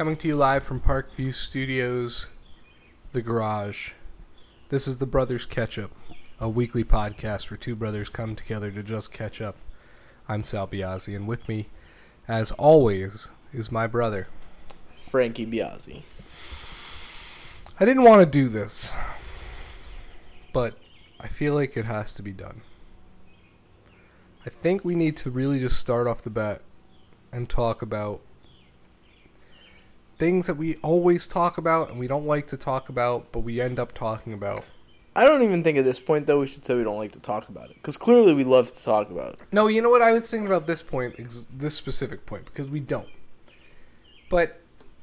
Coming to you live from Parkview Studios, The Garage. This is the Brothers Catch Up, a weekly podcast where two brothers come together to just catch up. I'm Sal Biazzi, and with me, as always, is my brother. Frankie Biazzi. I didn't want to do this, but I feel like it has to be done. I think we need to really just start off the bat and talk about things that we always talk about and we don't like to talk about, but we end up talking about. I don't even think at this point though we should say we don't like to talk about it because clearly we love to talk about it. No, you know what I was thinking about this point, ex- this specific point, because we don't. But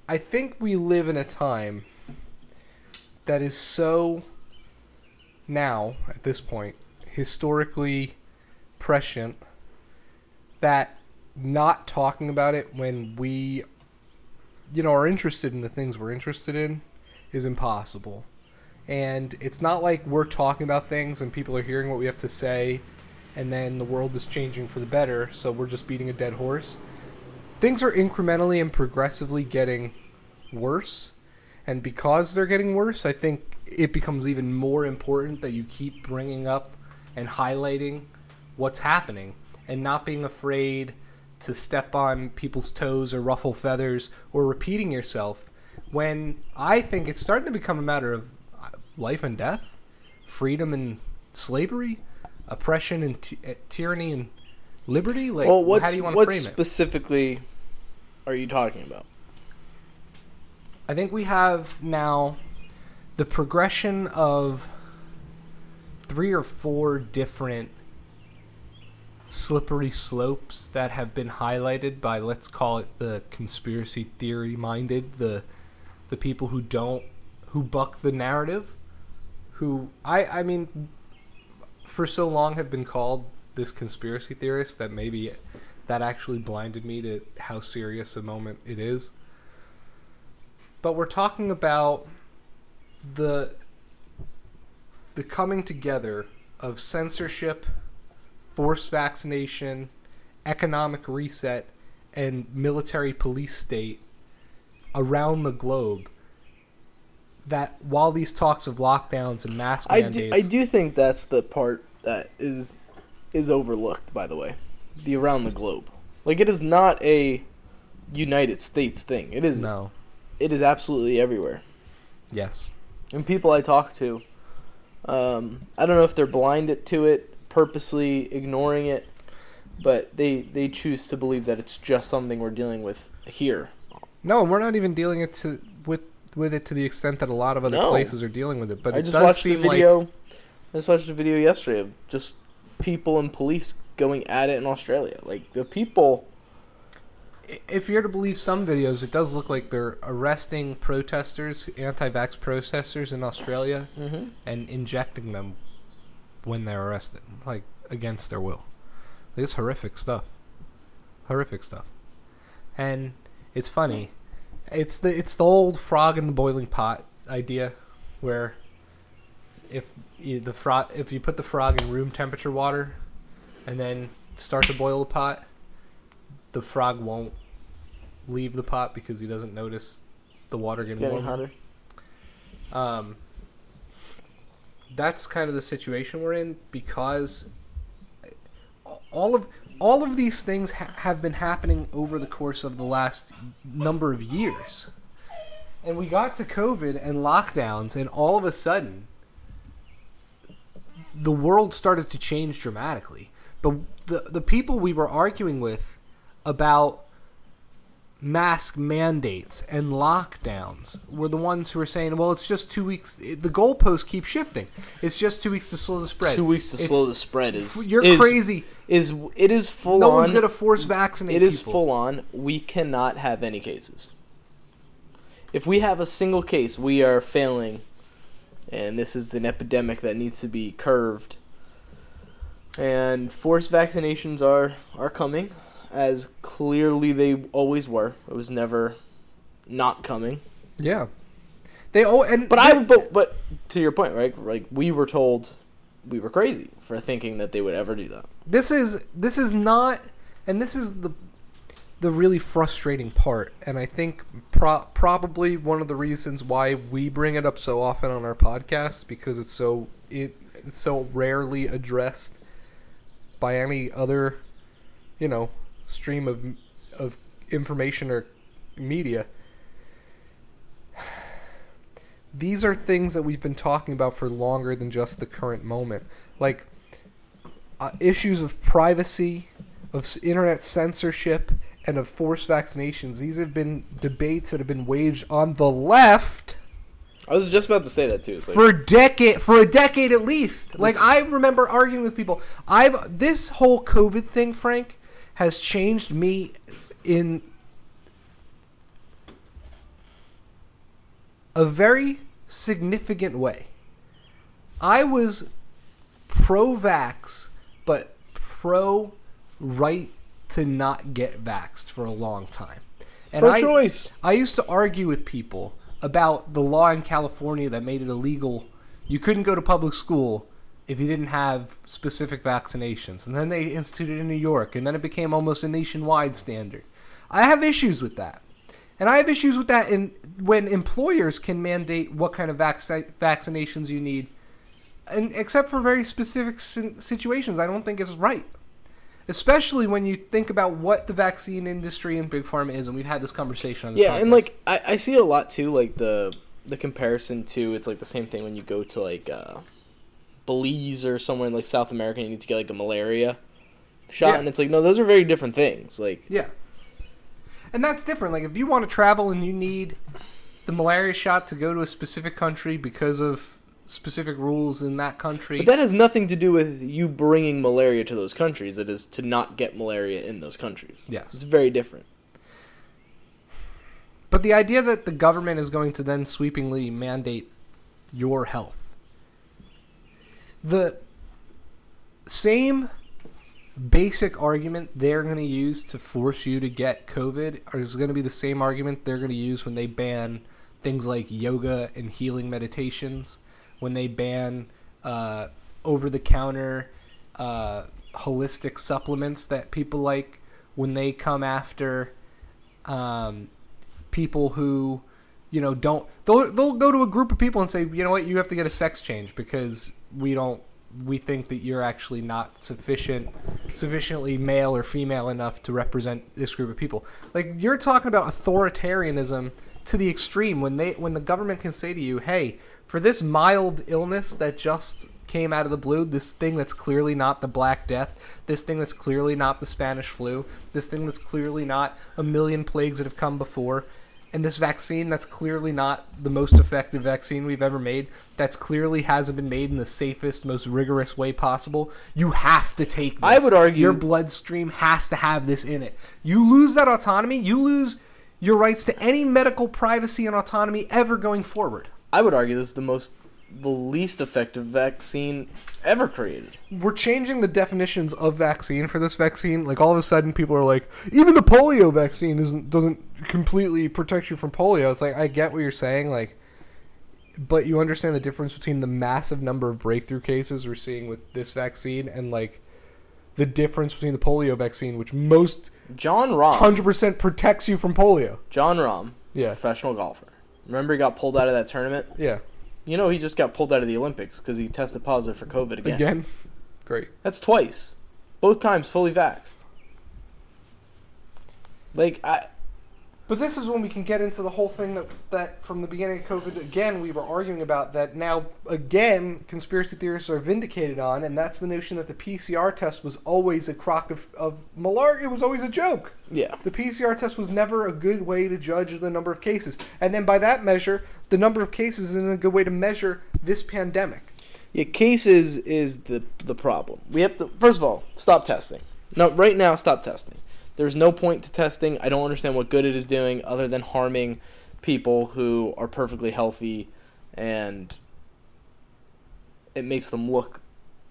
I think we live in a time that is so now at this point historically prescient that not talking about it when we you know are interested in the things we're interested in is impossible. And it's not like we're talking about things and people are hearing what we have to say and then the world is changing for the better so we're just beating a dead horse. Things are incrementally and progressively getting worse and because they're getting worse i think it becomes even more important that you keep bringing up and highlighting what's happening and not being afraid to step on people's toes or ruffle feathers or repeating yourself when I think it's starting to become a matter of uh, life and death, freedom and slavery, oppression and ty- uh, tyranny and liberty. Like, well, what's, how do you want to frame it? What specifically are you talking about? I think we have now the progression of three or four different slippery slopes that have been highlighted by let's call it the conspiracy theory minded the the people who don't who buck the narrative who I I mean for so long have been called this conspiracy theorist that maybe that actually blinded me to how serious a moment it is. But we're talking about the the coming together of censorship, forced vaccination, economic reset, and military police state around the globe. That while these talks of lockdowns and mask I mandates, do, I do think that's the part that is is overlooked. By the way, the around the globe, like it is not a United States thing. It is no, it is absolutely everywhere. yes, And people I talk to, um, I don't know if they're blinded to it, purposely ignoring it, but they they choose to believe that it's just something we're dealing with here. no, we're not even dealing it to with with it to the extent that a lot of other No. places are dealing with it. But I it just watched a seem like video. I just watched a video yesterday of just people and police going at it in Australia. Like the people. if you're to believe some videos, it does look like they're arresting protesters, anti-vax protesters in Australia, Mm-hmm. and injecting them when they're arrested, like against their will. Like, it's horrific stuff. Horrific stuff. And it's funny. It's the it's the old frog in the boiling pot idea, where if you, the frog if you put the frog in room temperature water, and then start to boil the pot, the frog won't leave the pot because he doesn't notice the water getting, Getting warmer. hotter. Um, that's kind of the situation we're in because all of all of these things ha- have been happening over the course of the last number of years. And we got to COVID and lockdowns, and all of a sudden, the world started to change dramatically. But the the people we were arguing with about mask mandates and lockdowns were the ones who were saying, "Well, it's just two weeks. The goalposts keep shifting. It's just two weeks to slow the spread. Two weeks to It's- slow the spread is You're is, crazy. Is it is full No on? No one's gonna force vaccinate. It is people. full on. We cannot have any cases. If we have a single case, we are failing, and this is an epidemic that needs to be curved. And forced vaccinations are are coming, as clearly they always were. It was never not coming. Yeah. They oh and But I but but to your point, right? Like we were told we were crazy for thinking that they would ever do that. this is this is not and this is the the really frustrating part, and I think pro- probably one of the reasons why we bring it up so often on our podcast because it's so it it's so rarely addressed by any other, you know, stream of of information or media. These are things that we've been talking about for longer than just the current moment, like uh, issues of privacy, of internet censorship, and of forced vaccinations. These have been debates that have been waged on the left I was just about to say that too. Like, for a decade for a decade at least like i remember arguing with people i've this whole covid thing frank has changed me in a very significant way i was pro-vax but pro right to not get vaxxed for a long time and I- pro-choice. I used to argue with people about the law in California that made it illegal. You couldn't go to public school if you didn't have specific vaccinations. And then they instituted in New York, and then it became almost a nationwide standard. I have issues with that. And I have issues with that in when employers can mandate what kind of vac- vaccinations you need. And except for very specific situations, I don't think it's right especially when you think about what the vaccine industry and big pharma is, and we've had this conversation on this Yeah, and like I, I see it a lot too, like the the comparison to it's like the same thing when you go to like uh Belize or somewhere in like South America and you need to get like a malaria shot Yeah. and it's like no, those are very different things. Like yeah, and that's different. Like if you want to travel and you need the malaria shot to go to a specific country because of specific rules in that country, But that has nothing to do with you bringing malaria to those countries. It is to not get malaria in those countries. Yes. It's very different. But the idea that the government is going to then sweepingly mandate your health. The same basic argument they're going to use to force you to get COVID is going to be the same argument they're going to use when they ban things like yoga and healing meditations, when they ban uh, over the counter uh, holistic supplements that people like, when they come after um, people who you know don't they'll they'll go to a group of people and say you know what? You have to get a sex change because we don't we think that you're actually not sufficient sufficiently male or female enough to represent this group of people. Like you're talking about authoritarianism to the extreme when they when the government can say to you hey for this mild illness that just came out of the blue this thing that's clearly not the black death this thing that's clearly not the spanish flu this thing that's clearly not a million plagues that have come before and this vaccine that's clearly not the most effective vaccine we've ever made that's clearly hasn't been made in the safest most rigorous way possible you have to take this. I would argue- your bloodstream has to have this in it you lose that autonomy you lose your rights to any medical privacy and autonomy ever going forward I would argue this is the most the least effective vaccine ever created. we're changing the definitions of vaccine for this vaccine. Like all of a sudden, people are like, even the polio vaccine isn't doesn't completely protect you from polio. It's like I get what you're saying, like, but you understand the difference between the massive number of breakthrough cases we're seeing with this vaccine and like the difference between the polio vaccine, which most Jon Rahm. hundred percent protects you from polio. Jon Rahm, Yeah. professional golfer. Remember he got pulled out of that tournament? Yeah, You know he just got pulled out of the Olympics because he tested positive for COVID again. again, great. That's twice. Both times fully vaxxed. Like I But this is when we can get into the whole thing that that from the beginning of COVID again we were arguing about that now again conspiracy theorists are vindicated on, and that's the notion that the PCR test was always a crock of, of malarkey. It was always a joke. yeah. The PCR test was never a good way to judge the number of cases, and then by that measure, the number of cases isn't a good way to measure this pandemic. Yeah, cases is the the problem. We have to first of all stop testing. No, right now stop testing. There's no point to testing. I don't understand what good it is doing other than harming people who are perfectly healthy, and it makes them look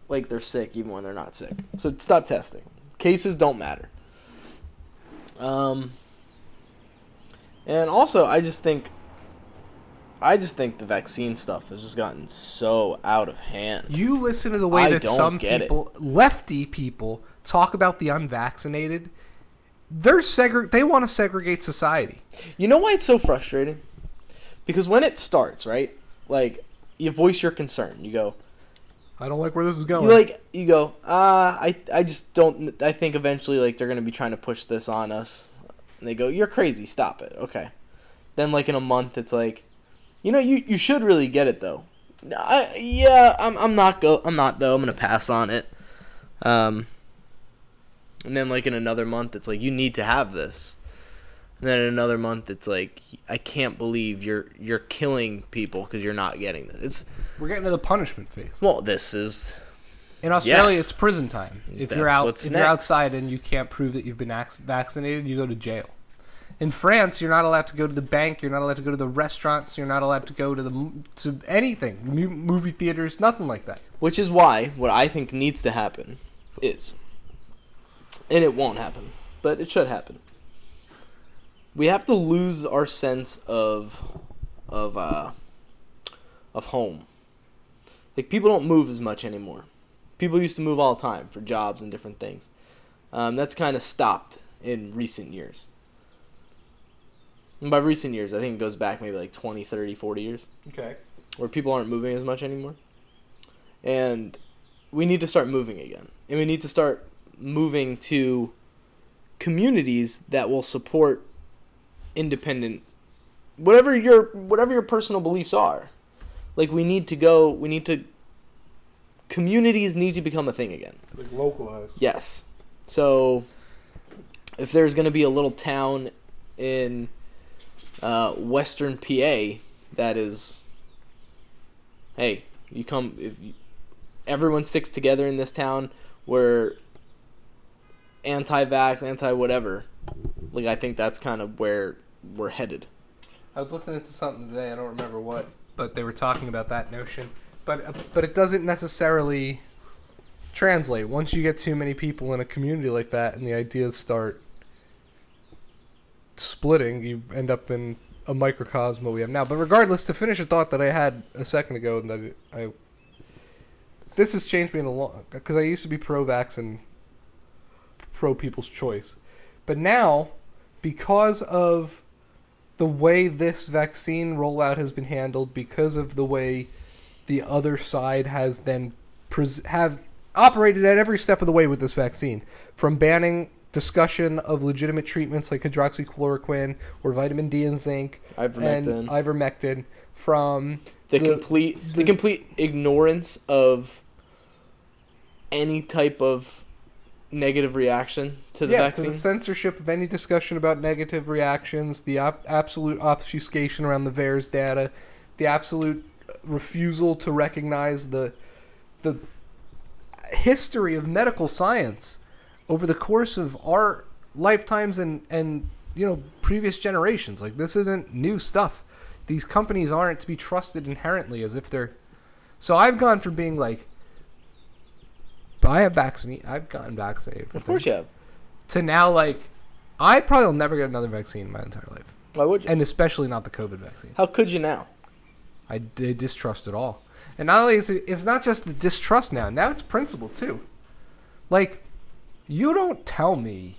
like they're sick even when they're not sick. So stop testing. Cases don't matter. Um, and also I just think I just think the vaccine stuff has just gotten so out of hand. You listen to the way I that some get it. people, lefty people, talk about the unvaccinated, they're segre- they want to segregate society. You know why it's so frustrating? Because when it starts, right? Like you voice your concern. You go, I don't like where this is going. you like you go, uh, I I just don't I think eventually like they're going to be trying to push this on us. And they go, "You're crazy. Stop it." Okay. Then like in a month it's like, "You know, you you should really get it though." I, yeah, I'm I'm not go I'm not though. I'm going to pass on it. Um and then like in another month it's like you need to have this. And then in another month it's like I can't believe you're you're killing people because you're not getting this. It's We're getting to the punishment phase. well, this is In Australia, Yes. it's prison time. If you're out, if you're outside and you can't prove that you've been vaccinated, you go to jail. In France, you're not allowed to go to the bank. You're not allowed to go to the restaurants. You're not allowed to go to the to anything, movie theaters, nothing like that. Which is why what I think needs to happen is, and it won't happen, but it should happen. We have to lose our sense of, of uh, of home. Like people don't move as much anymore. People used to move all the time for jobs and different things. Um, that's kind of stopped in recent years. And by recent years, I think it goes back maybe like 20, 30, 40 years Okay. where people aren't moving as much anymore. And we need to start moving again. And we need to start moving to communities that will support independent whatever your whatever your personal beliefs are. Like we need to go we need to communities need to become a thing again. Like localized. Yes. So if there's going to be a little town in uh, Western PA that is, hey, you come if you, everyone sticks together in this town, where anti-vax, anti-whatever. Like I think that's kind of where we're headed. I was listening to something today. I don't remember what, but they were talking about that notion. But uh, but it doesn't necessarily translate. Once you get too many people in a community like that, and the ideas start splitting, you end up in a microcosm that we have now. But regardless, to finish a thought that I had a second ago, and that I this has changed me in a long because I used to be pro-vax and pro people's choice, but now because of the way this vaccine rollout has been handled, because of the way the other side has then pres- have operated at every step of the way with this vaccine, from banning discussion of legitimate treatments like hydroxychloroquine or vitamin D and zinc and Ivermectin. ivermectin, from the, the- complete the, the- complete ignorance of any type of negative reaction to the yeah, to vaccine. the censorship of any discussion about negative reactions, the op- absolute obfuscation around the VAERS data, the absolute refusal to recognize the the history of medical science over the course of our lifetimes and and you know previous generations. Like this isn't new stuff. These companies aren't to be trusted inherently as if they're. So I've gone from being like. I have vaccinated. I've gotten vaccinated. for of course you have. to now like I probably will never get another vaccine in my entire life, Why would you? and especially not the COVID vaccine. How could you now? I did distrust it all, and not only is it, it's not just the distrust now. Now it's principle too. Like, you don't tell me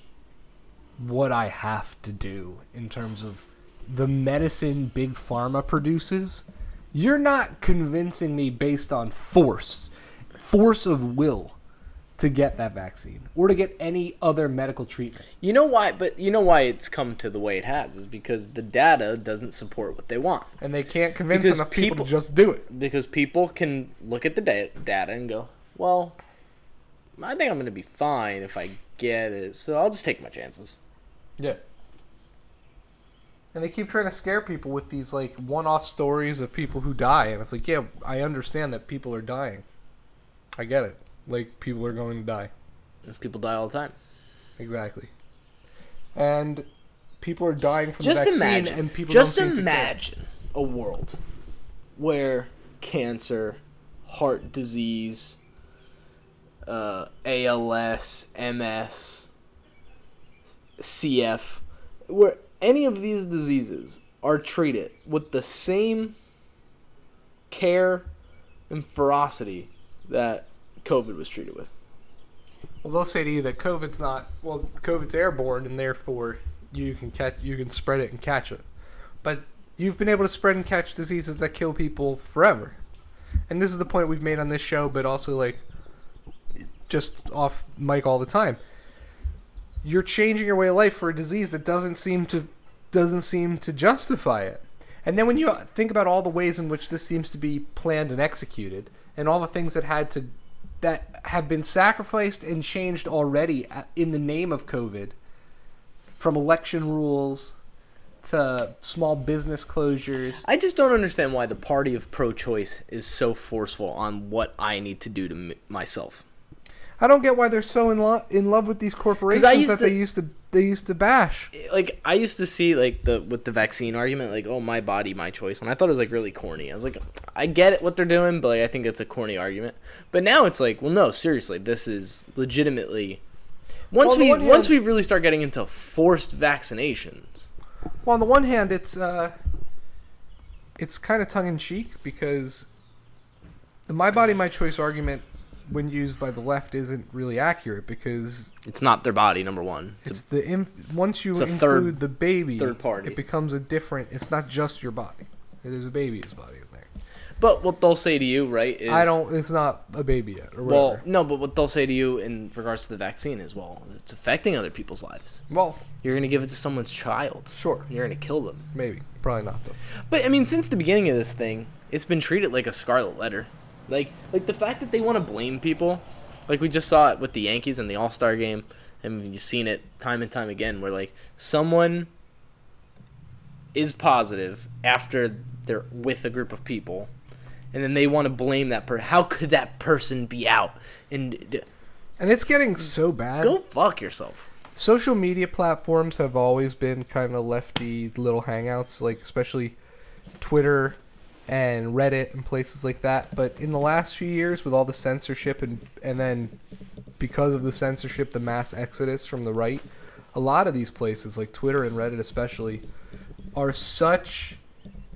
what I have to do in terms of the medicine big pharma produces. You're not convincing me based on force, force of will, to get that vaccine or to get any other medical treatment. You know why? But you know why it's come to the way it has is because the data doesn't support what they want. and they can't convince Because enough people, people- to just do it. Because people can look at the da- data and go, "Well, I think I'm going to be fine if I get it, so I'll just take my chances." Yeah. And they keep trying to scare people with these like one-off stories of people who die, and it's like, yeah, I understand that people are dying. I get it. Like people are going to die. People die all the time. Exactly. And people are dying from Just the vaccine, imagine. and people just don't seem to imagine a world where cancer, heart disease, uh, ALS, MS, CF, where any of these diseases are treated with the same care and ferocity that COVID was treated with. Well, they'll say to you that COVID's not well, COVID's airborne, and therefore you can catch, you can spread it and catch it. But you've been able to spread and catch diseases that kill people forever, and this is the point we've made on this show, but also like just off mic all the time. You're changing your way of life for a disease that doesn't seem to doesn't seem to justify it. And then when you think about all the ways in which this seems to be planned and executed, and all the things that had to that have been sacrificed and changed already in the name of COVID, from election rules to small business closures. I just don't understand why the party of pro-choice is so forceful on what I need to do to m- myself. I don't get why they're so in, lo- in love with these corporations that to, they used to they used to bash. Like I used to see like the with the vaccine argument, like oh my body, my choice, and I thought it was like really corny. I was like, I get it what they're doing, but like, I think it's a corny argument. But now it's like, well, no, seriously, this is legitimately. Once well, we once we really start getting into forced vaccinations. Well, on the one hand, it's uh, it's kind of tongue in cheek because the my body, my choice argument when used by the left isn't really accurate because it's not their body. Number one, it's, it's a, the imp- once you include third, the baby, third party, it becomes a different. It's not just your body. It is a baby's body in there. But what they'll say to you, right? Is, I don't. It's not a baby yet. Or well, no, but what they'll say to you in regards to the vaccine is, well, it's affecting other people's lives. Well, you're gonna give it to someone's child. Sure. You're gonna kill them. Maybe. Probably not though. But I mean, since the beginning of this thing, it's been treated like a scarlet letter. Like, like the fact that they want to blame people like we just saw it with the Yankees in the All Star game, and you've seen it time and time again, where like someone is positive after they're with a group of people, and then they want to blame that person. How could that person be out? And and it's getting so bad. Go fuck yourself. Social media platforms have always been kind of lefty little hangouts, like especially Twitter and Reddit and places like that. But in the last few years, with all the censorship and and then because of the censorship, the mass exodus from the right, a lot of these places, like Twitter and Reddit especially, are such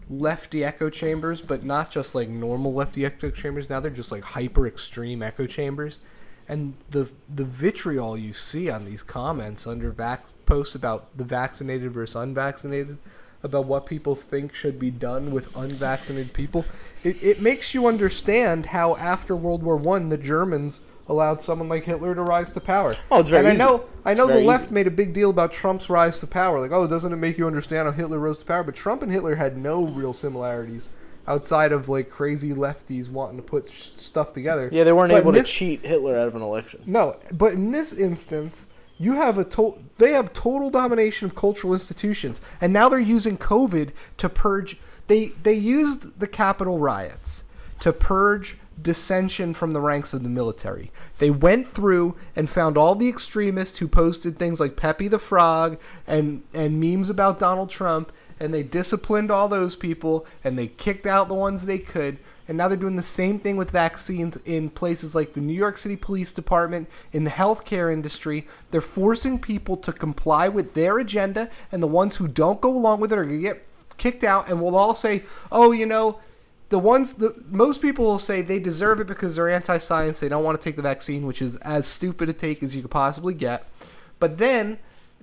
lefty echo chambers, but not just like normal lefty echo chambers. Now they're just like hyper extreme echo chambers. And the the vitriol you see on these comments under vac- posts about the vaccinated versus unvaccinated about what people think should be done with unvaccinated people. It, it makes you understand how after World War One the Germans allowed someone like Hitler to rise to power. Oh, it's very and easy. I know I know the left easy. made a big deal about Trump's rise to power. Like, oh, doesn't it make you understand how Hitler rose to power? But Trump and Hitler had no real similarities outside of like crazy lefties wanting to put sh- stuff together. Yeah, they weren't but able to cheat Hitler out of an election. No, but in this instance, you have a to- they have total domination of cultural institutions, and now they're using COVID to purge. They they used the Capitol riots to purge dissension from the ranks of the military. They went through and found all the extremists who posted things like Pepe the Frog and and memes about Donald Trump, and they disciplined all those people and they kicked out the ones they could and now they're doing the same thing with vaccines in places like the New York City Police Department, in the healthcare industry. They're forcing people to comply with their agenda, and the ones who don't go along with it are going to get kicked out, and we'll all say, oh, you know, the ones the most people will say they deserve it because they're anti-science they don't want to take the vaccine which is as stupid a take as you could possibly get but then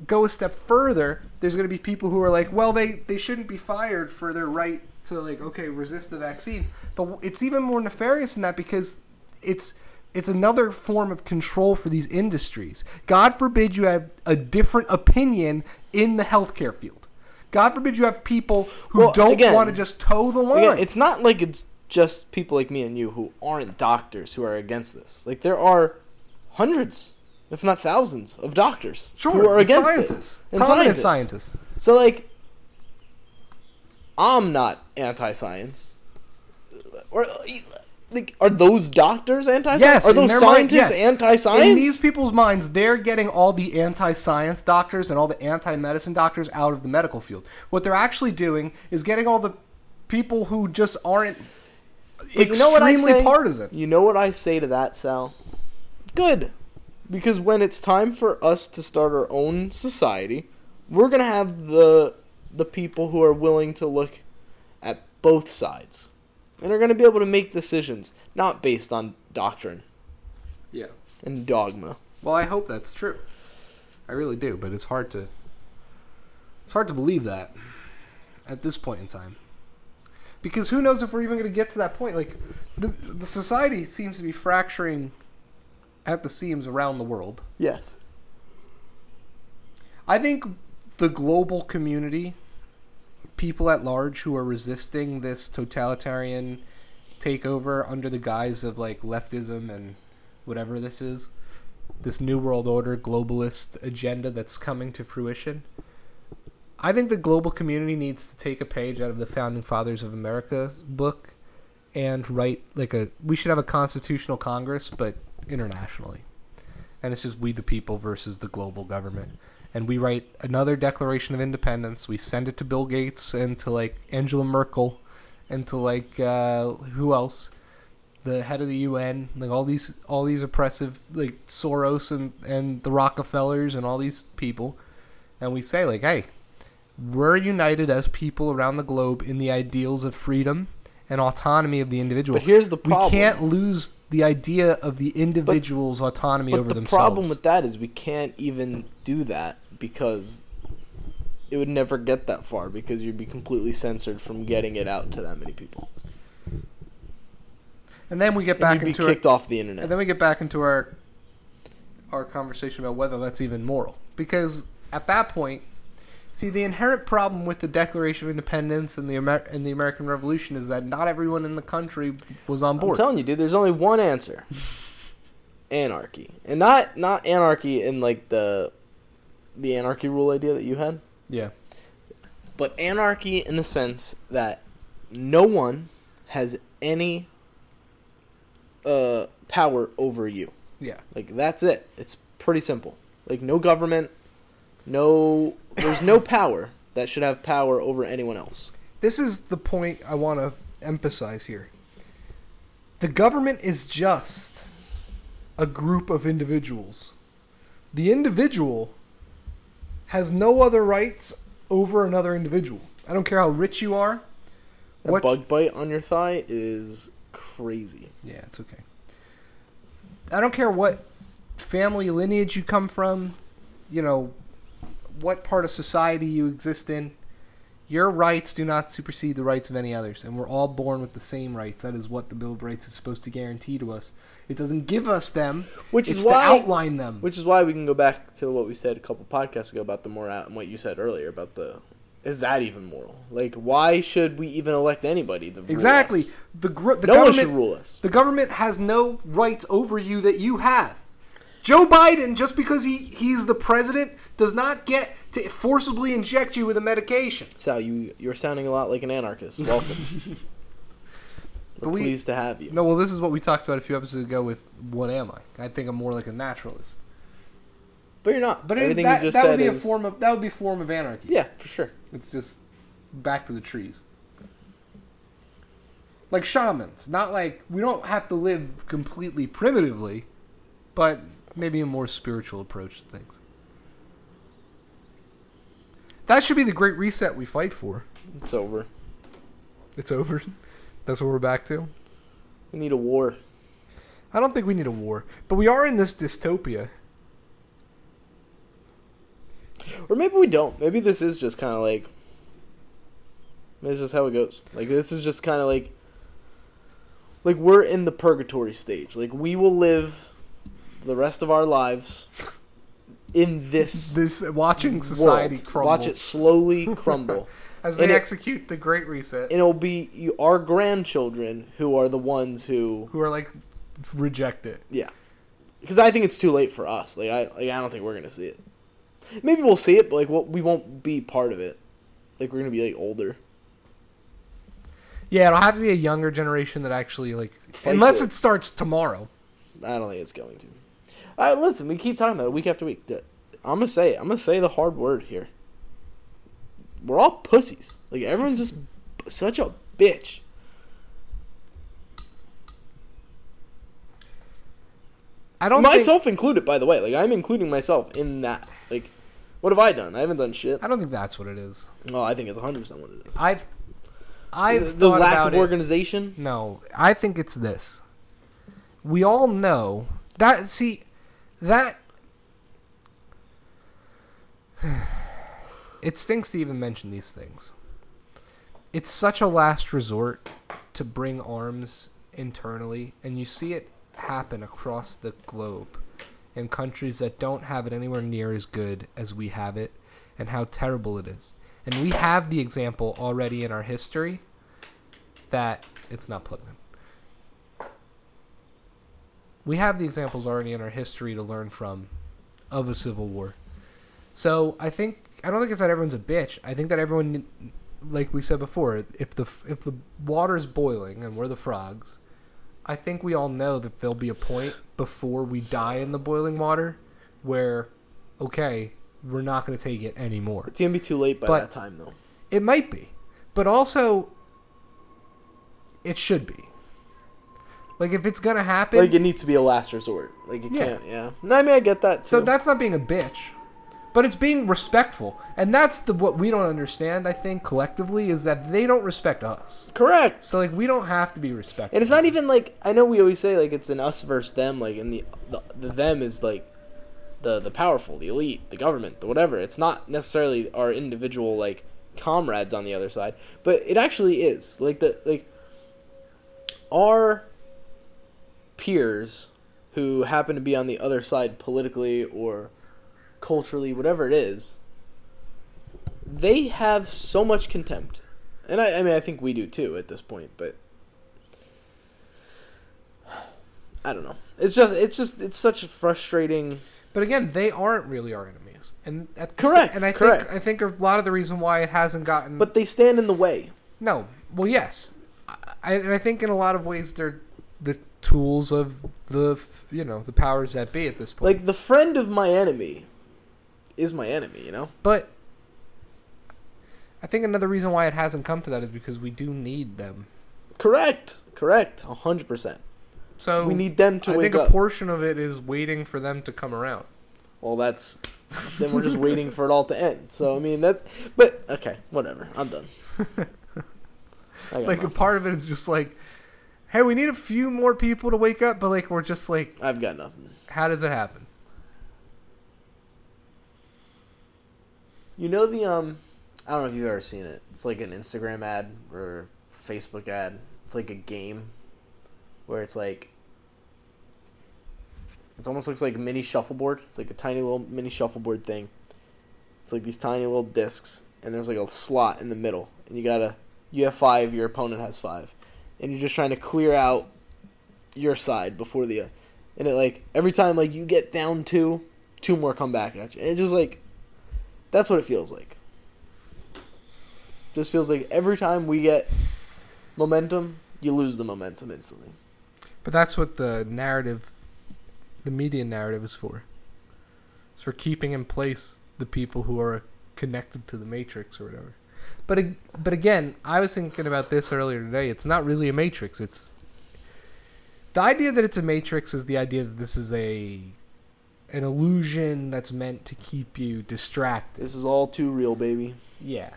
go a step further there's going to be people who are like well they they shouldn't be fired for their right to like okay resist the vaccine. But it's even more nefarious than that because it's it's another form of control for these industries. God forbid you have a different opinion in the healthcare field. God forbid you have people who well, don't want to just toe the line. again, it's not like it's just people like me and you who aren't doctors who are against this. Like there are hundreds if not thousands of doctors sure, who are against scientists. it and scientists. scientists. So like I'm not anti-science. Or like, are those doctors anti-science? Yes, are those scientists mind, yes. anti-science? In these people's minds, they're getting all the anti-science doctors and all the anti-medicine doctors out of the medical field. What they're actually doing is getting all the people who just aren't but extremely you know what I say? partisan. You know what I say to that, Sal? Good. Because when it's time for us to start our own society, we're going to have the the people who are willing to look at both sides and are going to be able to make decisions not based on doctrine yeah and dogma Well, I hope that's true. I really do, but it's hard to it's hard to believe that at this point in time. Because who knows if we're even going to get to that point? Like the the society seems to be fracturing at the seams around the world. Yes. I think the global community, people at large who are resisting this totalitarian takeover under the guise of like leftism and whatever this is, this new world order globalist agenda that's coming to fruition. I think the global community needs to take a page out of the founding fathers of America book and write like a we should have a constitutional congress but internationally. And it's just we the people versus the global government and we write another Declaration of Independence. We send it to Bill Gates and to like Angela Merkel and to like uh, who else, the head of the UN, like all these all these oppressive like Soros and and the Rockefellers and all these people, and we say like, hey, we're united as people around the globe in the ideals of freedom and autonomy of the individual. But here's the problem. We can't lose the idea of the individual's autonomy But over the themselves. The problem with that is we can't even do that because it would never get that far because you'd be completely censored from getting it out to that many people. and then we get back into kicked our, off the internet. and then we get back into our our conversation about whether that's even moral. Because at that point, see the inherent problem with the Declaration of Independence and the Amer- and the American Revolution is that not everyone in the country was on I'm board. telling you, dude. There's only one answer: anarchy, and not not anarchy in like the the anarchy rule idea that you had, yeah. but anarchy in the sense that no one has any uh, power over you. Yeah. Like that's it. It's pretty simple. Like no government, no there's no power that should have power over anyone else. This is the point I want to emphasize here. The government is just a group of individuals. The individual has no other rights over another individual. I don't care how rich you are. A What bug bite on your thigh is crazy. Yeah, it's okay. I don't care what family lineage you come from, you know, what part of society you exist in. Your rights do not supersede the rights of any others, and we're all born with the same rights. That is what the Bill of Rights is supposed to guarantee to us. It doesn't give us them, Which it's is to why outline them. which is why we can go back to what we said a couple podcasts ago about the moral and what you said earlier about the is that even moral? Like why should we even elect anybody to exactly. us? The, gr- the no one should rule us. The government has no rights over you that you have. Joe Biden, just because he, he's the president, does not get to forcibly inject you with a medication. Sal, you you're sounding a lot like an anarchist. Welcome. We're we- pleased to have you. No, well, this is what we talked about a few episodes ago with What Am I? I think I'm more like a naturalist. But you're not. But it is, everything that, you just that said would be is a form of that would be a form of anarchy. Yeah, for sure. It's just back to the trees. Like shamans, not like we don't have to live completely primitively, but maybe a more spiritual approach to things. That should be the great reset we fight for. It's over. It's over. That's what we're back to. We need a war. I don't think we need a war, but we are in this dystopia. Or maybe we don't. Maybe this is just kind of like. It's just how it goes. Like this is just kind of like. Like we're in the purgatory stage. Like we will live the rest of our lives in this, This watching society world. crumble Watch it slowly crumble. as they and it- execute the great reset. and it'll be you, our grandchildren who are the ones who who are like reject it. Yeah, because I think it's too late for us. Like I, like I don't think we're gonna see it. Maybe we'll see it, but like we won't be part of it. Like we're gonna be like older. Yeah, it'll have to be a younger generation that actually like, Fights unless it. it starts tomorrow. I don't think it's going to. Uh, listen, we keep talking about it week after week. I'm gonna say it. I'm gonna say the hard word here. We're all pussies. Like everyone's just such a bitch. I don't. Think, myself included, by the way. Like I'm including myself in that. Like, what have I done? I haven't done shit. I don't think that's what it is. Oh, I think it's 100 percent what it is. I've. I've the, the lack of it. organization. No, I think it's this. We all know that. See, that it stinks to even mention these things. It's such a last resort to bring arms internally, and you see it happen across the globe in countries that don't have it anywhere near as good as we have it, and how terrible it is. And we have the example already in our history that it's not plugged in. We have the examples already in our history to learn from of a civil war. So I think I don't think it's that everyone's a bitch. I think that everyone, like we said before, if the if the water's boiling and we're the frogs, I think we all know that there'll be a point before we die in the boiling water where, okay, we're not going to take it anymore. It's gonna be too late by But- that time, though. It might be, but also, it should be. Like if it's gonna happen, Like it needs to be a last resort. Like you Yeah. can't. Yeah. No, I mean I get that. So that's not being a bitch, but it's being respectful, and that's the what we don't understand. I think collectively is that they don't respect us. correct. So like we don't have to be respected. And it's not even like I know we always say like it's an us versus them, like and the the, the them is like the the powerful, the elite, the government, the whatever. It's not necessarily our individual like comrades on the other side, but it actually is like the like our peers who happen to be on the other side politically or culturally, whatever it is. They have so much contempt, and I, I mean I think we do too at this point, but. I don't know. It's just it's just it's such a frustrating. But again, they aren't really our enemies, and at Correct, And I correct. think I think a lot of the reason why it hasn't gotten. But they stand in the way. no, well, yes, I, and I think in a lot of ways they're the tools of the you know the powers that be at this point. Like the friend of my enemy is my enemy, you know? But I think another reason why it hasn't come to that is because we do need them. Correct. Correct. a hundred percent. So We need them to I think up. a portion of it is waiting for them to come around. well, that's then we're just waiting for it all to end. So I mean that, but okay, whatever. I'm done. Like a part of it is just like, hey, we need a few more people to wake up, but like we're just like, I've got nothing. how does it happen? You know the um, I don't know if you've ever seen it. It's like an Instagram ad or Facebook ad. It's like a game where it's like it almost looks like a mini shuffleboard. It's like a tiny little mini shuffleboard thing. It's like these tiny little discs, and there's like a slot in the middle, and you gotta you have five, your opponent has five, and you're just trying to clear out your side before the, and it like every time like you get down two, two more come back at you. And it's just like that's what it feels like. Just feels like every time we get momentum, you lose the momentum instantly. But that's what the narrative, the media narrative is for. It's for keeping in place the people who are connected to the matrix or whatever. But but again, I was thinking about this earlier today. It's not really a matrix. It's the idea that it's a matrix is the idea that this is a an illusion that's meant to keep you distracted. This is all too real, baby. Yeah.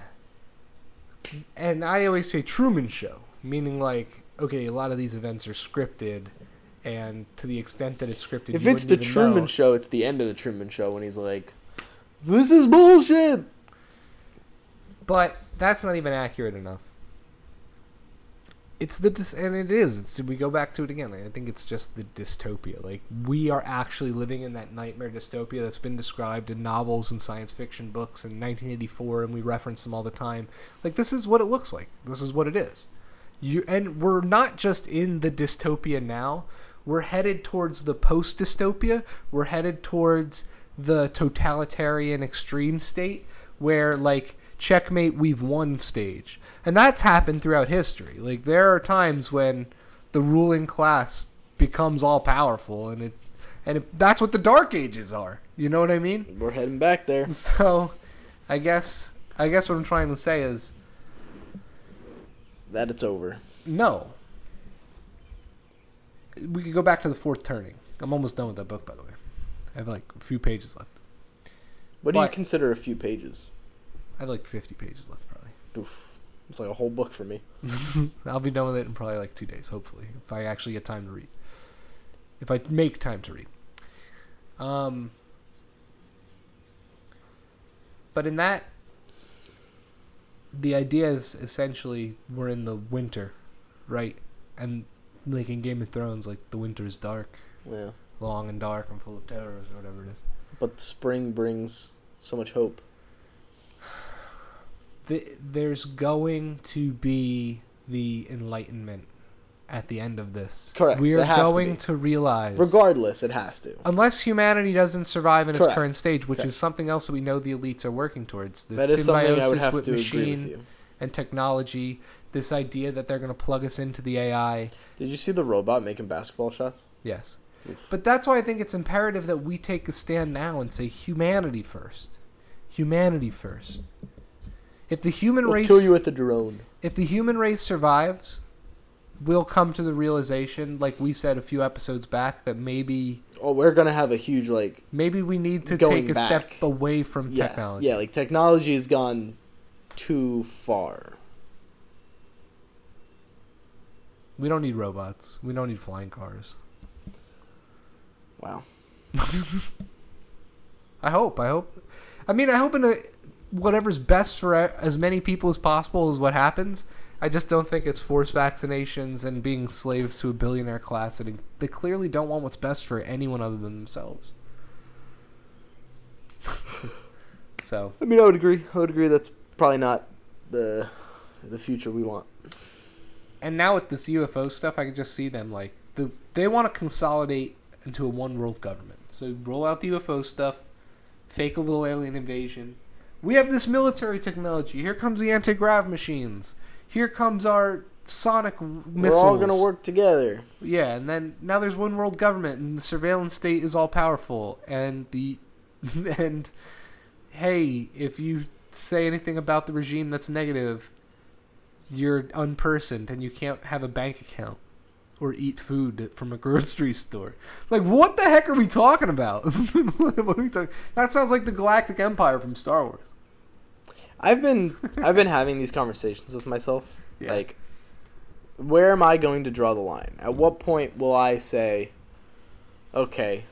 And I always say Truman Show, meaning like, okay, a lot of these events are scripted, and to the extent that it's scripted, If it's the Truman know. Show, it's the end of the Truman Show when he's like, "This is bullshit." But that's not even accurate enough. It's the dys- and it is. It's we go back to it again. I think it's just the dystopia. Like we are actually living in that nightmare dystopia that's been described in novels and science fiction books in 1984, and we reference them all the time. Like this is what it looks like. This is what it is. You and we're not just in the dystopia now. We're headed towards the post dystopia. We're headed towards the totalitarian extreme state where like checkmate we've won stage. And that's happened throughout history. Like there are times when the ruling class becomes all powerful and it and it, that's what the dark ages are. You know what I mean? We're heading back there. So I guess I guess what I'm trying to say is That it's over. no. We could go back to the fourth turning. I'm almost done with that book by the way. I have like a few pages left. What do you consider a few pages? I have like 50 pages left probably. Oof. It's like a whole book for me. I'll be done with it in probably like two days, hopefully, if I actually get time to read. If I make time to read. Um, But in that, the idea is essentially we're in the winter, right? And like in Game of Thrones, like the winter is dark, Yeah. long and dark and full of terrors or whatever it is. But spring brings so much hope. The, there's going to be the enlightenment at the end of this. Correct. We are has to going to, realize, Regardless, it has to. unless humanity doesn't survive in its current stage, which Correct. is something else that we know the elites are working towards. This That is something I would symbiosis have with machine with and technology. This idea that they're going to plug us into the AI. Did you see the robot making basketball shots? Yes. Oof. But that's why I think it's imperative that we take a stand now and say humanity first. Humanity first. If the human We'll race kill you with a drone. if the human race survives, we'll come to the realization, like we said a few episodes back, that maybe Oh, we're gonna have a huge like maybe we need to take a step back. away from yes, technology. yeah, like technology has gone too far. We don't need robots. We don't need flying cars. Wow. I hope. I hope. I mean, I hope in a whatever's best for as many people as possible is what happens. I just don't think it's forced vaccinations and being slaves to a billionaire class. And they clearly don't want what's best for anyone other than themselves. so I mean, I would agree. I would agree. That's probably not the the future we want. and now with this UFO stuff, I can just see them like the they want to consolidate into a one world government. So roll out the UFO stuff, fake a little alien invasion. We have this military technology. Here comes the anti grav machines. Here comes our sonic missiles. We're all gonna work together. Yeah, and then now there's one world government, and the surveillance state is all powerful, and the and hey, if you say anything about the regime that's negative, you're unpersoned, and you can't have a bank account or eat food from a grocery store. Like, what the heck are we talking about? what are we talking? That sounds like the Galactic Empire from Star Wars. I've been I've been having these conversations with myself. Yeah. Like, where am I going to draw the line? At what point will I say, okay,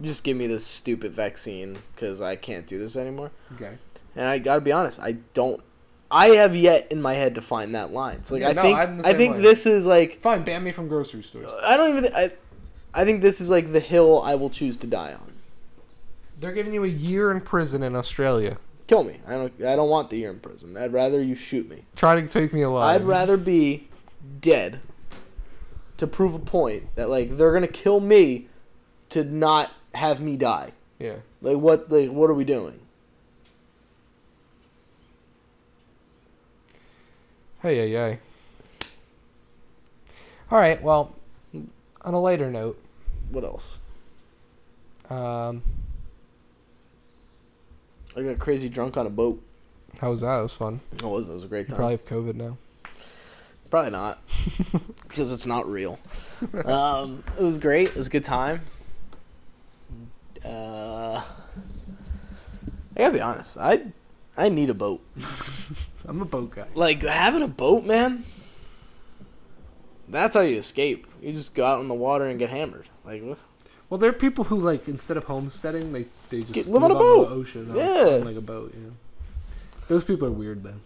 just give me this stupid vaccine because I can't do this anymore? Okay. And I gotta be honest, I don't. I have yet in my head to find that line. So like, Yeah, I no, think I'm the I think this is like Fine, ban me from grocery stores. I don't even. thi- I I think this is like the hill I will choose to die on. They're giving you a year in prison in Australia. Kill me. I don't. I don't want the year in prison. I'd rather you shoot me. Try to take me alive. I'd rather be dead to prove a point that like they're gonna kill me to not have me die. Yeah. Like what? Like what are we doing? Hey, hey, hey. All right. Well, on a lighter note, What else? um, I got crazy drunk on a boat. how was that? It was fun. It was. It was a great You time. probably have COVID now. Probably not, because it's not real. Um, it was great. It was a good time. Uh, I gotta be honest. I I need a boat. I'm a boat guy. Like having a boat, man. That's how you escape. You just go out in the water and get hammered. Like what? Well, there are people who like instead of homesteading, they they just Get- live on a the boat. ocean, Yeah. like a boat. Yeah. Those people are weird then.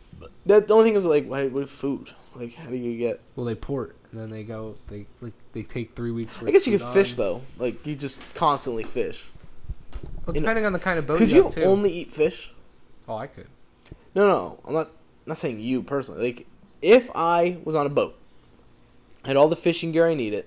That the only thing is like what, what food? Like how do you get? Well, they port and then they go. They like they take three weeks. I guess you could fish though. Like you just constantly fish. Well, in- depending on the kind of boat. Could you, you have, too. only eat fish? Oh, I could. No, no, I'm not. Not saying you personally. Like if I was on a boat, had all the fishing gear I needed,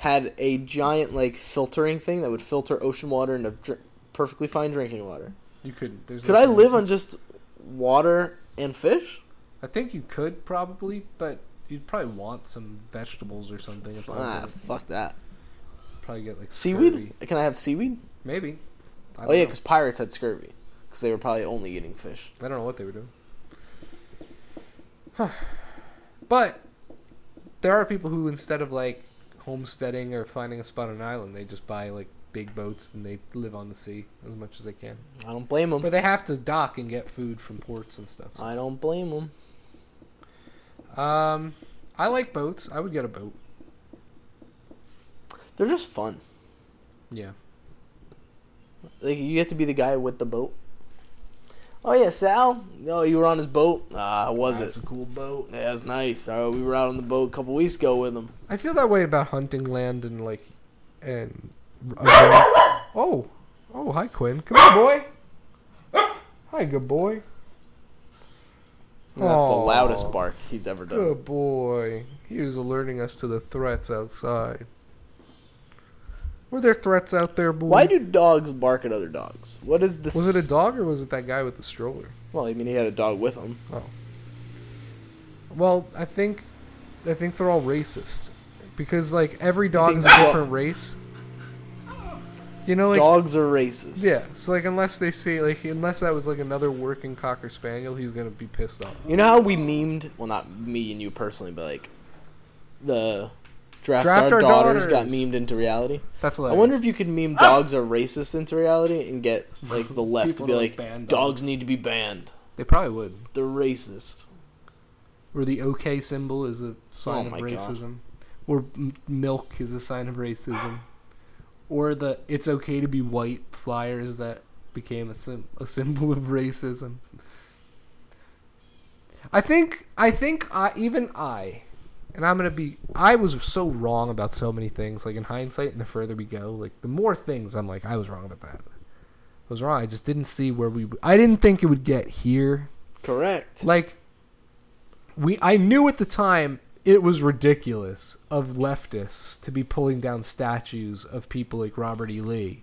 had a giant like filtering thing that would filter ocean water into dr- perfectly fine drinking water. You couldn't. There's Could no I live on just water and fish? I think you could probably, but you'd probably want some vegetables or something. At some Ah, point. fuck that. Probably get like Seaweed? scurvy. Can I have seaweed? Maybe. I Oh yeah, because pirates had scurvy. Because they were probably only eating fish. I don't know what they were doing. Huh. But there are people who, instead of like homesteading or finding a spot on an island, they just buy like big boats and they live on the sea as much as they can. I don't blame them. But they have to dock and get food from ports and stuff. so- I don't blame them. Um, I like boats. I would get a boat. They're just fun. Yeah. Like you get to be the guy with the boat. Oh yeah, Sal. Oh, you were on his boat. Ah, how was That's it? It's a cool boat. Yeah, it's nice. Oh, we were out on the boat a couple weeks ago with him. I feel that way about hunting land and like, and. oh, oh, hi Quinn. Come on, boy. Hi, good boy. That's the loudest bark he's ever done. Good boy. He was alerting us to the threats outside. Were there threats out there, boy? Why do dogs bark at other dogs? What is this? Was it a dog or was it that guy with the stroller? Well, I mean, he had a dog with him. Oh. Well, I think, I think they're all racist, because like every dog is a different race. You know, like Dogs are racist. yeah. So like, unless they say like, unless that was like another working cocker spaniel, he's gonna be pissed off. You know how we memed? Well, not me and you personally, but like the draft, Draft our, our daughters, got memed into reality. That's hilarious. I wonder if you could meme ah! dogs are racist into reality and get like the left to People be to, like ban dogs need to be banned. they probably would. They're racist. Or the OK symbol is a sign Oh of my God. racism. Or m- milk is a sign of racism. Or the it's okay to be white flyers that became a, sim- a symbol of racism. I think I think I even I and I'm going to be I was so wrong about so many things like in hindsight and the further we go like the more things I'm like I was wrong about that. I was wrong. I just didn't see where we I didn't think it would get here Correct. like we I knew at the time it was ridiculous of leftists to be pulling down statues of people like Robert E. Lee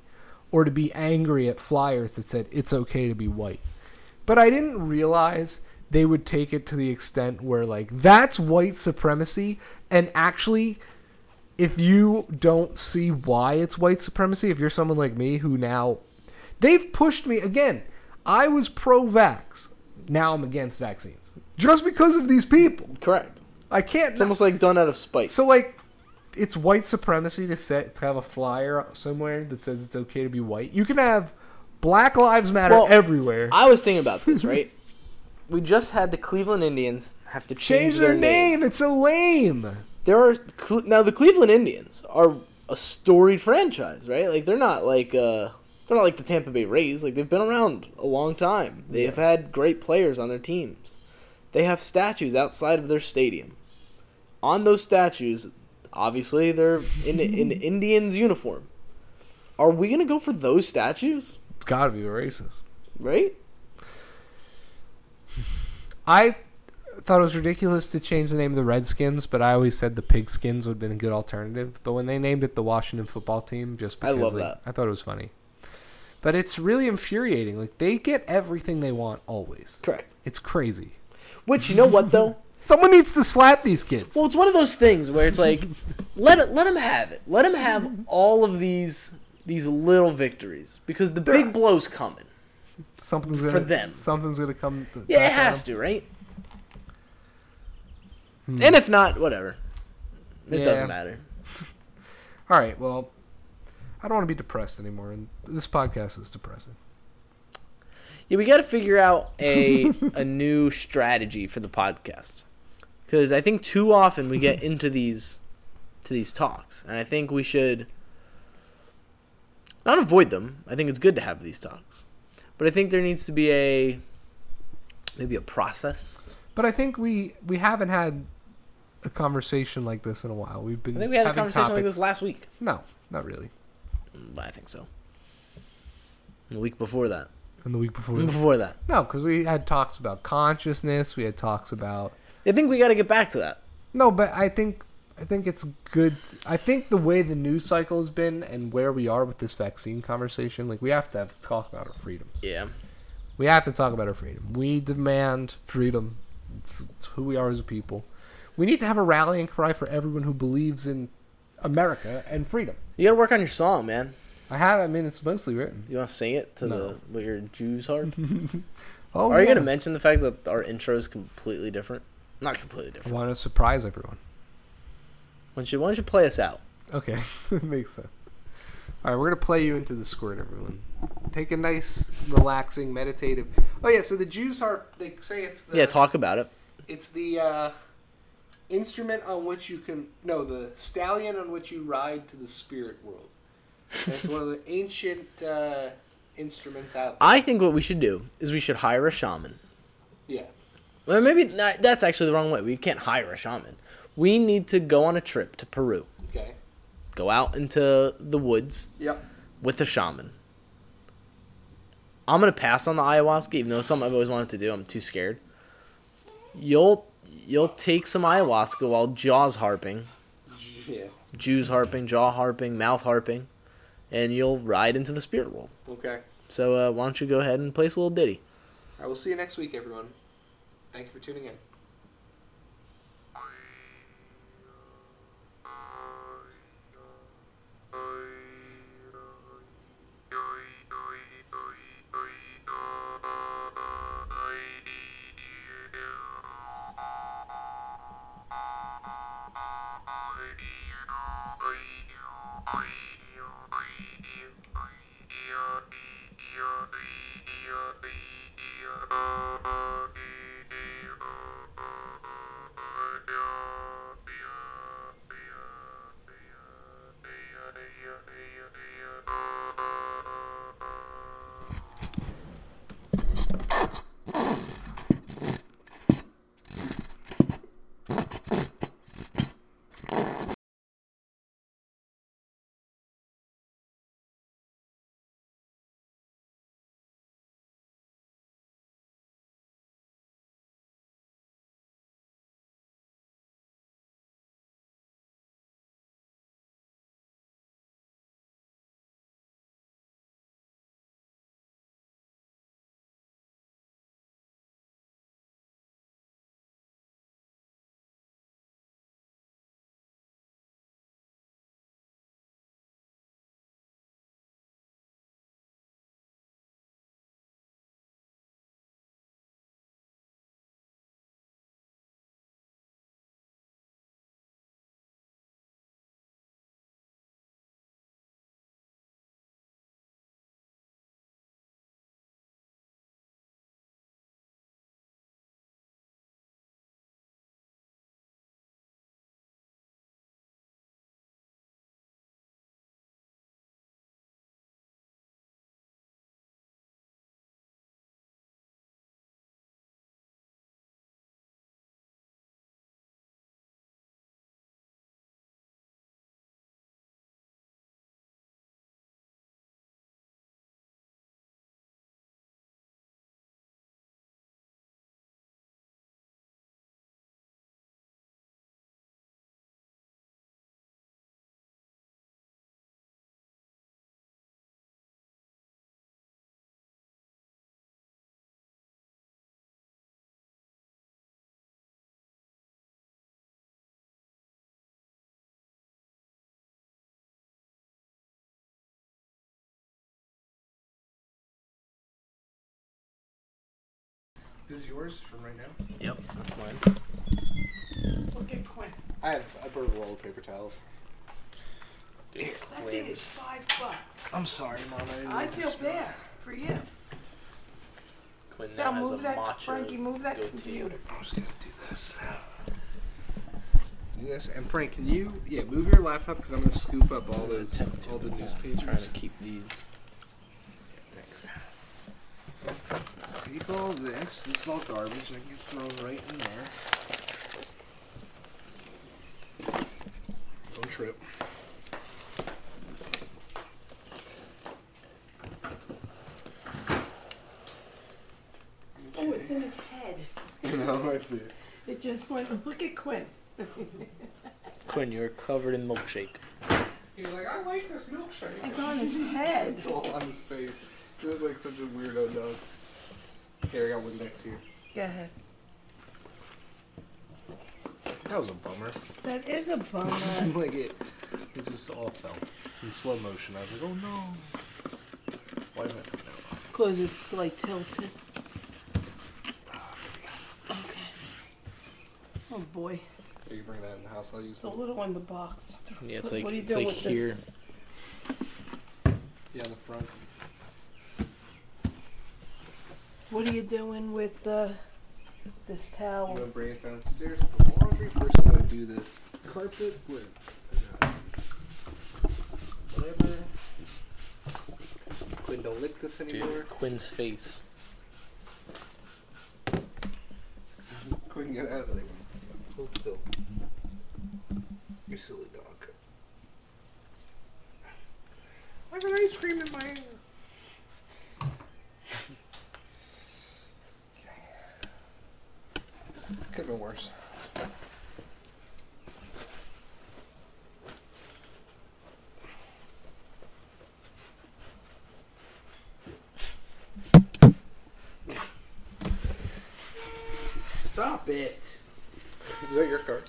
or to be angry at flyers that said it's okay to be white. But I didn't realize they would take it to the extent where like that's white supremacy and actually if you don't see why it's white supremacy, if you're someone like me who now they've pushed me again. I was pro vax. Now I'm against vaccines. Just because of these people. Correct. I can't It's almost like done out of spite. So like it's white supremacy to set to have a flyer somewhere that says it's okay to be white. You can have Black Lives Matter Well, everywhere. I was thinking about this, right? we just had the Cleveland Indians have to change, Change their name. It's so lame. There are now the Cleveland Indians are a storied franchise, right? Like they're not like uh they're not like the Tampa Bay Rays. Like they've been around a long time. They have had great players on their teams. They have statues outside of their stadium. On those statues, obviously they're in in Indians uniform. Are we gonna go for those statues? It's gotta be the racist. Right? I thought it was ridiculous to change the name of the Redskins, but I always said the Pigskins would have been a good alternative. But when they named it the Washington football team, just I because love like, that. I thought it was funny. But it's really infuriating. Like they get everything they want always. Correct. It's crazy. Which you know what though? Someone needs to slap these kids. Well, it's one of those things where it's like, let let them have it. Let them have all of these these little victories because the big blow's coming. Something's gonna for them. Something's gonna come. to- Yeah, it back has to, right? Hmm. And if not, whatever. It Yeah. doesn't matter. All right. Well, I don't want to be depressed anymore, and this podcast is depressing. Yeah, we got to figure out a a new strategy for the podcast because I think too often we get into these to these talks, and I think we should not avoid them. I think it's good to have these talks, but I think there needs to be a maybe a process. But I think we we haven't had a conversation like this in a while. We've been. I think we had a conversation like this last week. No, not really. Mm, I think so. The week before that. And the week before. Before that. No, because we had talks about consciousness. We had talks about I think we got to get back to that. no, but I think I think it's good. I think the way the news cycle has been and where we are with this vaccine conversation, like we have to have talk about our freedoms. Yeah. We have to talk about our freedom. We demand freedom. It's, it's who we are as a people. We need to have a rallying cry for everyone who believes in America and freedom. You got to work on your song, man. I have. I mean, it's mostly written. You want to sing it to No. the what your Jew's harp? Oh, Are you gonna mention the fact that our intro is completely different? Not completely different. I want to surprise everyone. Why don't you, why don't you play us out? Okay, makes sense. All right, we're gonna play you into the squirt, everyone. Take a nice, relaxing, meditative. Oh yeah, so the Jews are. They say it's the. yeah, talk about it. It's the uh, instrument on which you can. No, the stallion on which you ride to the spirit world. It's one of the ancient uh, instruments out. There. I think what we should do is we should hire a shaman. Yeah. Well, maybe not, that's actually the wrong way. We can't hire a shaman. We need to go on a trip to Peru. Okay. Go out into the woods Yep. with a shaman. I'm gonna pass on the ayahuasca, even though it's something I've always wanted to do. I'm too scared. You'll you'll take some ayahuasca while jaws harping, Yeah. Jews harping, jaw harping, mouth harping, and you'll ride into the spirit world. Okay. So uh, why don't you go ahead and place a little ditty? I will see you next week, everyone. Thank you for tuning in. This is yours from right now. Yep, that's mine. Look at Quinn. I have I brought a roll of paper towels. Here, That Lynn. thing is five bucks. I'm sorry, Mom. I, didn't I mean to feel spill. bad for you. Quinn Sal, move that, Frankie, move that goatee. computer. I'm just gonna do this. Do this, and Frank, can you yeah move your laptop because I'm gonna scoop up all those all the newspapers. Trying to keep these. Thanks. Let's take all this. This is all garbage. I can throw right in there. Don't trip. Oh, it's in his head. You know, I see it. It just went, look at Quinn. Quinn, you're covered in milkshake. He's like, I like this milkshake. It's on his head. It's all on his face. He looks like such a weirdo dog. Here, I got one next to you. Go ahead. That was a bummer. That is a bummer. like it, it just all fell in slow motion. I was like, oh no. Why is that? Because it's like tilted. Okay. Oh boy. Here, you bring that in the house. I'll use It's a the little one in the box. Yeah, it's What- like what are you it's doing like with this? here. yeah the front. What are you doing with uh, this towel? I'm gonna bring it downstairs to the laundry. First, I'm gonna do this carpet with uh, whatever. Quinn, don't lick this Dude, anymore. Quinn's face. Quinn, get out of there. Hold still. You silly dog. I have an ice cream in my hand. Could have been worse. Stop it. Is that your card?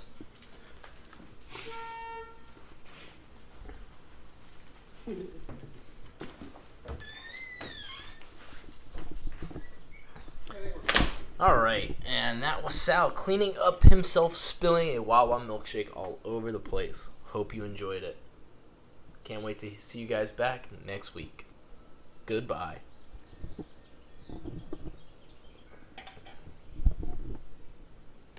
Alright, and that was Sal cleaning up himself spilling a Wawa milkshake all over the place. Hope you enjoyed it. Can't wait to see you guys back next week. Goodbye.